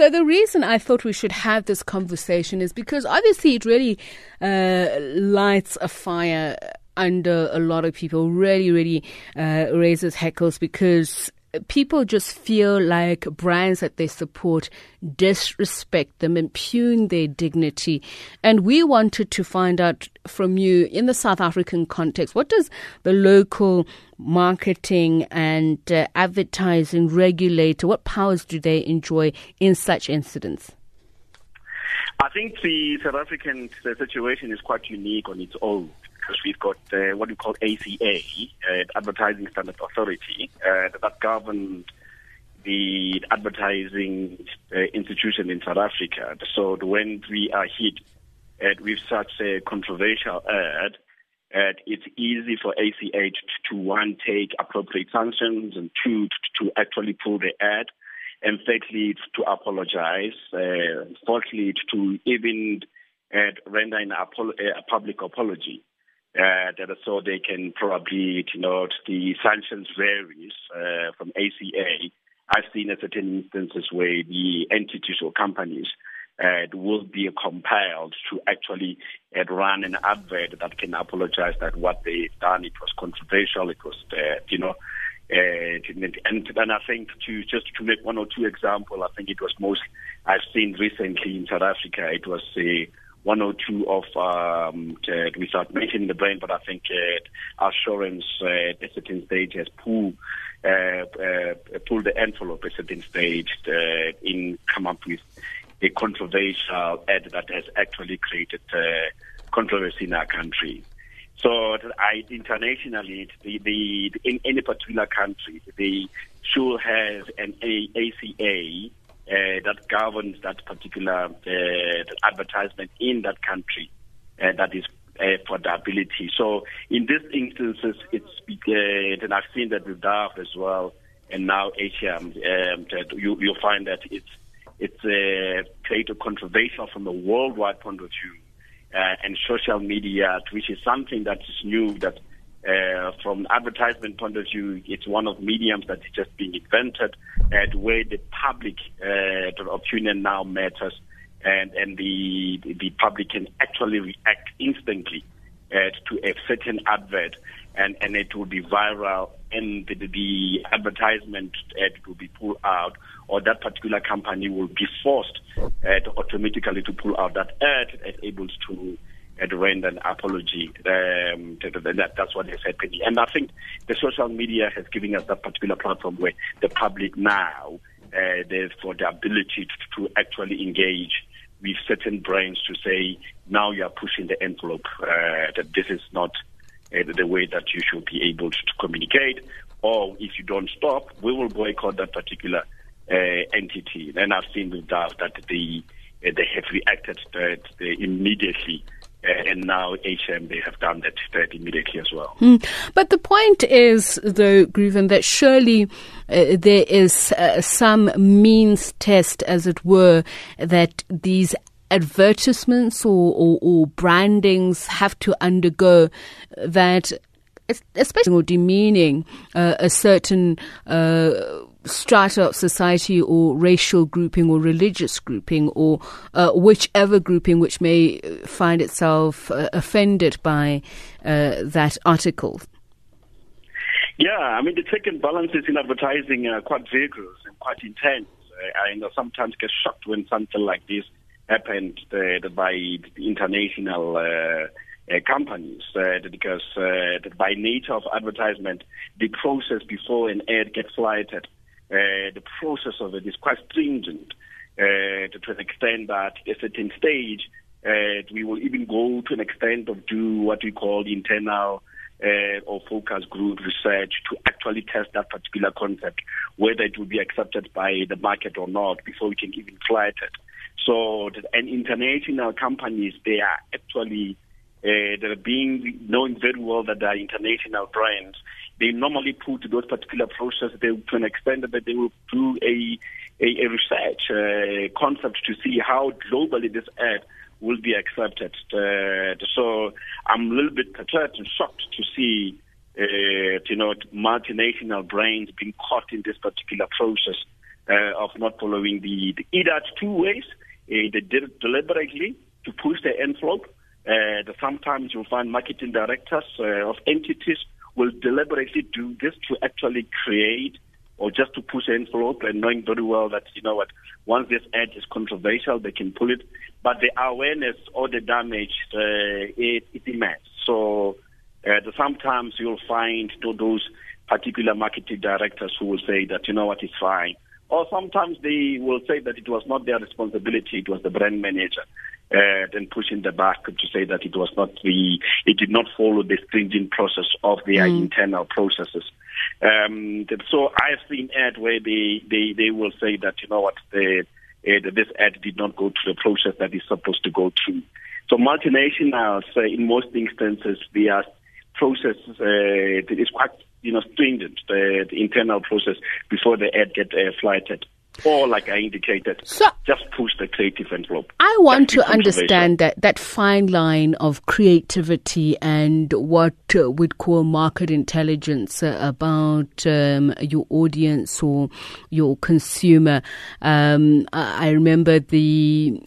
So the reason I thought we should have this conversation is because obviously it really uh, lights a fire under a lot of people. Really, really uh, raises heckles because people just feel like brands that they support disrespect them, impugn their dignity. And we wanted to find out from you in the South African context, what does the local marketing and uh, advertising regulator, what powers do they enjoy in such incidents? I think the South African situation is quite unique on its own because we've got uh, what we call ACA, uh, Advertising Standard Authority, uh, that governs the advertising uh, institution in South Africa. So when we are hit uh, with such a controversial ad, uh, it's easy for ACA to one take appropriate sanctions and two to actually pull the ad, and thirdly to apologize, fourthly to even render an apo- a public apology uh, that so they can probably you know the sanctions varies uh, from ACA. I've seen certain instances where the entities or companies uh, will be compelled to actually uh, run an advert that can apologize that what they've done it was controversial, it was uh, you know. Uh, and then I think to just to make one or two examples, I think it was most I've seen recently in South Africa. It was a one or two of, um, uh, without mentioning the brand, but I think uh, Assurance uh, at a certain stage has pulled, uh, uh, pulled the envelope at a certain stage uh, in come up with a controversial ad that has actually created controversy in our country. So I, internationally, the, the, in any particular country, they should have an ACA uh, that governs that particular uh, advertisement in that country uh, that is uh, for the ability. So in these instances, it's uh, and I've seen that with Dove as well, and now HM. Um, you, you'll find that it's it's uh, created controversial from a worldwide point of view, uh, and social media, which is something that is new that uh, from advertisement point of view, it's one of mediums that is just being invented, and where the public uh, opinion now matters, and and the the public can actually react instantly uh, to a certain advert, and and it will be viral, and the, the advertisement ad will be pulled out, or that particular company will be forced uh, to automatically to pull out that ad, and able to and render an apology. Um, that, that's what is. And I think the social media has given us that particular platform where the public now, uh, for the ability to, actually engage with certain brands to say, now you are pushing the envelope, uh, that this is not uh, the way that you should be able to, communicate. Or if you don't stop, we will boycott that particular uh, entity. And I've seen with that that they, uh, they have reacted to it immediately uh, and now HM, they have done that, that immediately as well. Mm. But the point is, though, Grieven, that surely uh, there is uh, some means test, as it were, that these advertisements or, or, or brandings have to undergo that especially or demeaning uh, a certain uh, strata of society or racial grouping or religious grouping or uh, whichever grouping which may find itself uh, offended by uh, that article. Yeah, I mean, the check and balances in advertising are quite vigorous and quite intense. I know sometimes get shocked when something like this happened uh, by international uh, uh, companies uh, because uh, by nature of advertisement, the process before an ad gets flighted uh, the process of it is quite stringent uh, to, to, an extent that at a certain stage, uh, we will even go to an extent of do what we call internal or focus group research to actually test that particular concept, whether it will be accepted by the market or not before we can even flight it. So, and international companies, they are actually uh, they're being knowing very well that they are international brands they normally put those particular processes they, to an extent that they will do a, a, a research uh, concept to see how globally this ad will be accepted. Uh, so I'm a little bit perturbed and shocked to see, uh, you know, multinational brands being caught in this particular process uh, of not following the, the either two ways. Uh, they did it deliberately to push the envelope. Uh, sometimes you'll find marketing directors of entities will deliberately do this to actually create or just to push the envelope and knowing very well that, you know what, once this ad is controversial, they can pull it. But the awareness or the damage, uh, it, it's immense. So uh, sometimes you'll find those particular marketing directors who will say that, you know what, it's fine. Or sometimes they will say that it was not their responsibility, it was the brand manager. Uh, then pushing the back to say that it was not the, it did not follow the stringent process of their mm. internal processes. Um, so I've seen ad where they, they, they will say that, you know what, the, uh, this ad did not go through the process that is supposed to go through. So multinationals, uh, in most instances, their process uh, is quite you know, stringent, the, the internal process before the ad get uh, flighted. Or, like I indicated, so, just push the creative envelope. I want to understand that, that fine line of creativity and what uh, we'd call market intelligence uh, about um, your audience or your consumer. Um, I remember the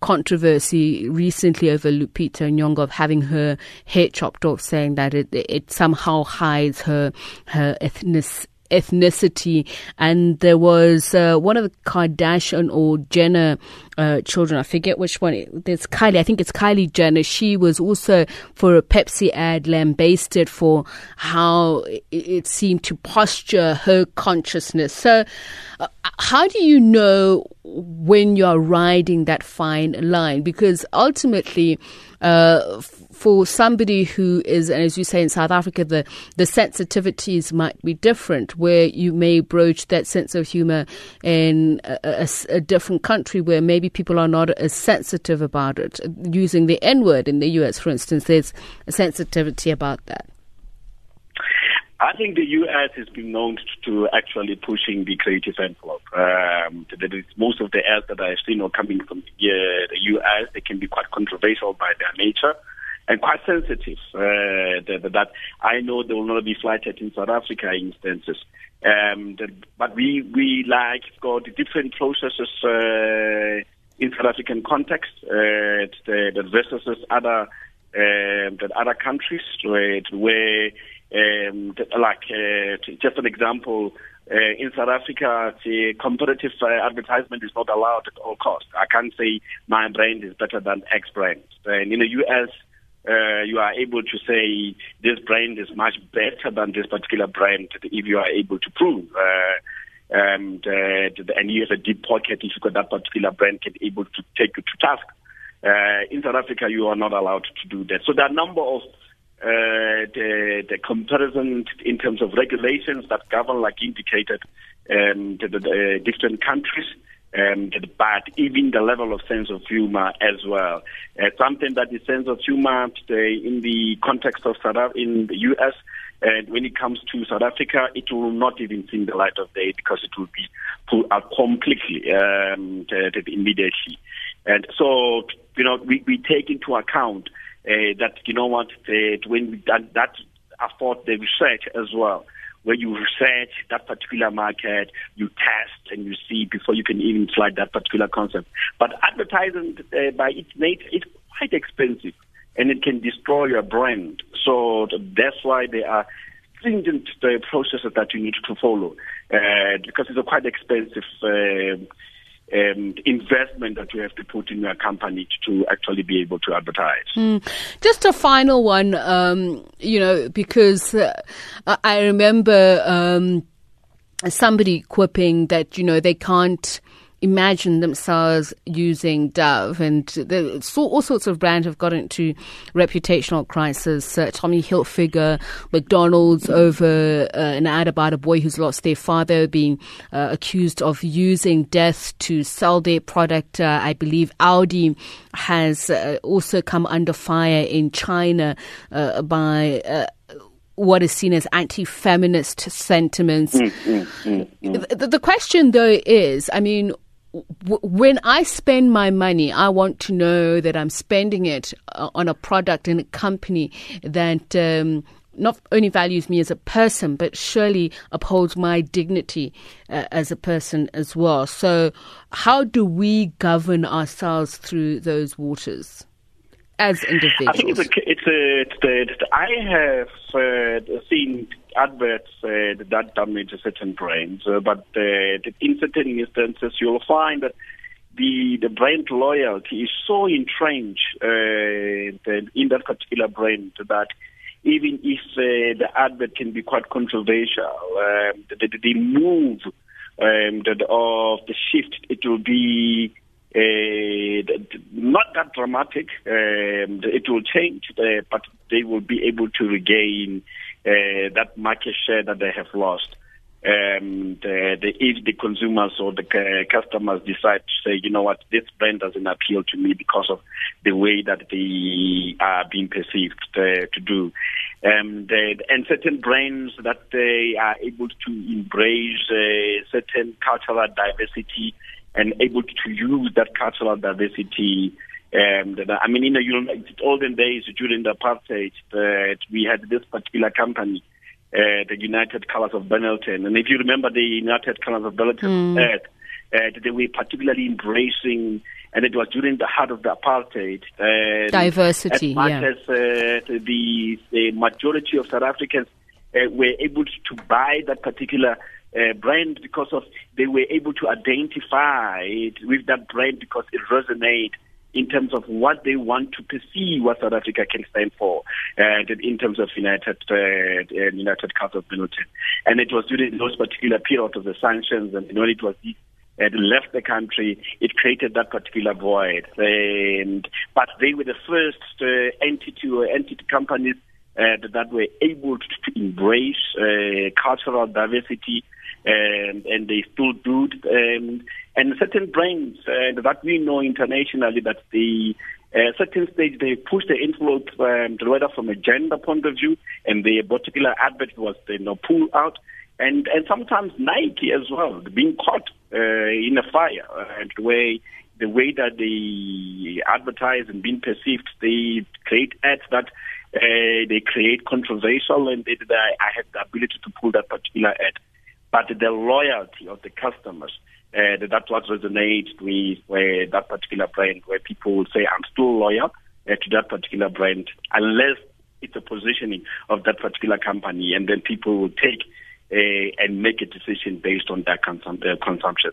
controversy recently over Lupita Nyong'o of having her hair chopped off, saying that it, it somehow hides her her ethnicity ethnicity. And there was uh, one of the Kardashian or Jenner uh, children. I forget which one. There's Kylie. I think it's Kylie Jenner. She was also for a Pepsi ad lambasted for how it seemed to posture her consciousness. So, uh, how do you know when you're riding that fine line? Because ultimately, uh, for somebody who is, and as you say in South Africa, the, the sensitivities might be different, where you may broach that sense of humor in a, a, a different country where maybe people are not as sensitive about it. Using the N word in the US, for instance, there's a sensitivity about that. I think the U.S. has been known to actually pushing the creative envelope. Um, most of the ads that I've seen are coming from the, uh, the U.S. They can be quite controversial by their nature and quite sensitive. Uh, that, that, I know there will not be flighted in South Africa instances. Um, that, but we we like got different processes uh, in South African context uh, that versus other uh, that other countries where, where um, like uh, just an example. Uh, in South Africa, the competitive uh, advertisement is not allowed at all costs. I can't say my brand is better than X brand. And in the US, uh, you are able to say this brand is much better than this particular brand if you are able to prove. Uh, and, uh, and you have a deep pocket if you got that particular brand can able to take you to task. Uh, in South Africa, you are not allowed to do that. So there are a number of uh, the, the comparison in terms of regulations that govern, like indicated, um, the, the, the different countries um, but even the level of sense of humor as well. Uh, something that the sense of humor today in the context of South in the U.S., and when it comes to South Africa, it will not even see the light of day because it will be pulled out completely um, immediately. And so, you know, we, we take into account uh, that, you know what, uh, when we, that, that afford the research as well where you research that particular market, you test and you see before you can even slide that particular concept. But advertising uh, by its nature is quite expensive and it can destroy your brand. So that's why there are stringent uh, processes that you need to follow uh, because it's a quite expensive uh, um, investment that you have to put in your company to actually be able to advertise. Mm. Just a final one, um, you know, because uh, I remember um, somebody quipping that, you know, they can't imagine themselves using Dove, and the, so, all sorts of brands have got into reputational crisis. Uh, Tommy Hilfiger, McDonald's over uh, an ad about a boy who's lost their father, being uh, accused of using death to sell their product. Uh, I believe Audi has uh, also come under fire in China uh, by what is seen as anti-feminist sentiments. Mm, mm, mm, mm. the, the, question, though, is, I mean, when I spend my money, I want to know that I'm spending it uh, on a product and a company that um, not only values me as a person, but surely upholds my dignity uh, as a person as well. So, how do we govern ourselves through those waters as individuals? I think it's, a, it's, a, it's, a, it's a, I have uh, seen adverts uh, that damage certain brands, uh, but uh, in certain instances, you'll find that the the brand loyalty is so entrenched uh, in that particular brand that even if uh, the advert can be quite controversial, um, the, the, the, move um, the, of the shift, it will be uh, not that dramatic. Um, it will change, uh, but they will be able to regain uh, that market share that they have lost um, the, the, if the consumers or the uh, customers decide to say, you know what, this brand doesn't appeal to me because of the way that they are being perceived uh, to do. Um, the, and certain brands that they are able to embrace uh, certain cultural diversity and able to use that cultural diversity um, I mean, in the know, olden days during the apartheid, uh, we had this particular company uh, the United Colors of Benetton. And if you remember the United Colors of Benetton mm. uh, they were particularly embracing, and it was during the heart of the apartheid. Uh, Diversity, as much yeah. as uh, the, the majority of South Africans uh, were able to buy that particular uh, brand because of they were able to identify it with that brand because it resonated in terms of what they want to perceive what South Africa can stand for, and in terms of United uh, United Colors of Benetton. And it was during those particular period of the sanctions, and when it was had left the country, it created that particular void. And but they were the first uh, entity or entity companies uh, that were able to, to embrace uh, cultural diversity, and, and they still do. Um, and certain brands uh, that we know internationally that the uh, certain stage they push the envelope um, whether from a gender point of view, and the particular advert was you know pulled out, and and sometimes Nike as well being caught uh, in a fire, and uh, where the way that they advertise and being perceived, they create ads that uh, they create controversial, and they, they, I have the ability to pull that particular ad, but the loyalty of the customers uh, that's what resonates with where that particular brand, where people say, I'm still loyal uh, to that particular brand, unless it's a positioning of that particular company, and then people will take uh, and make a decision based on that consum- uh, consumption.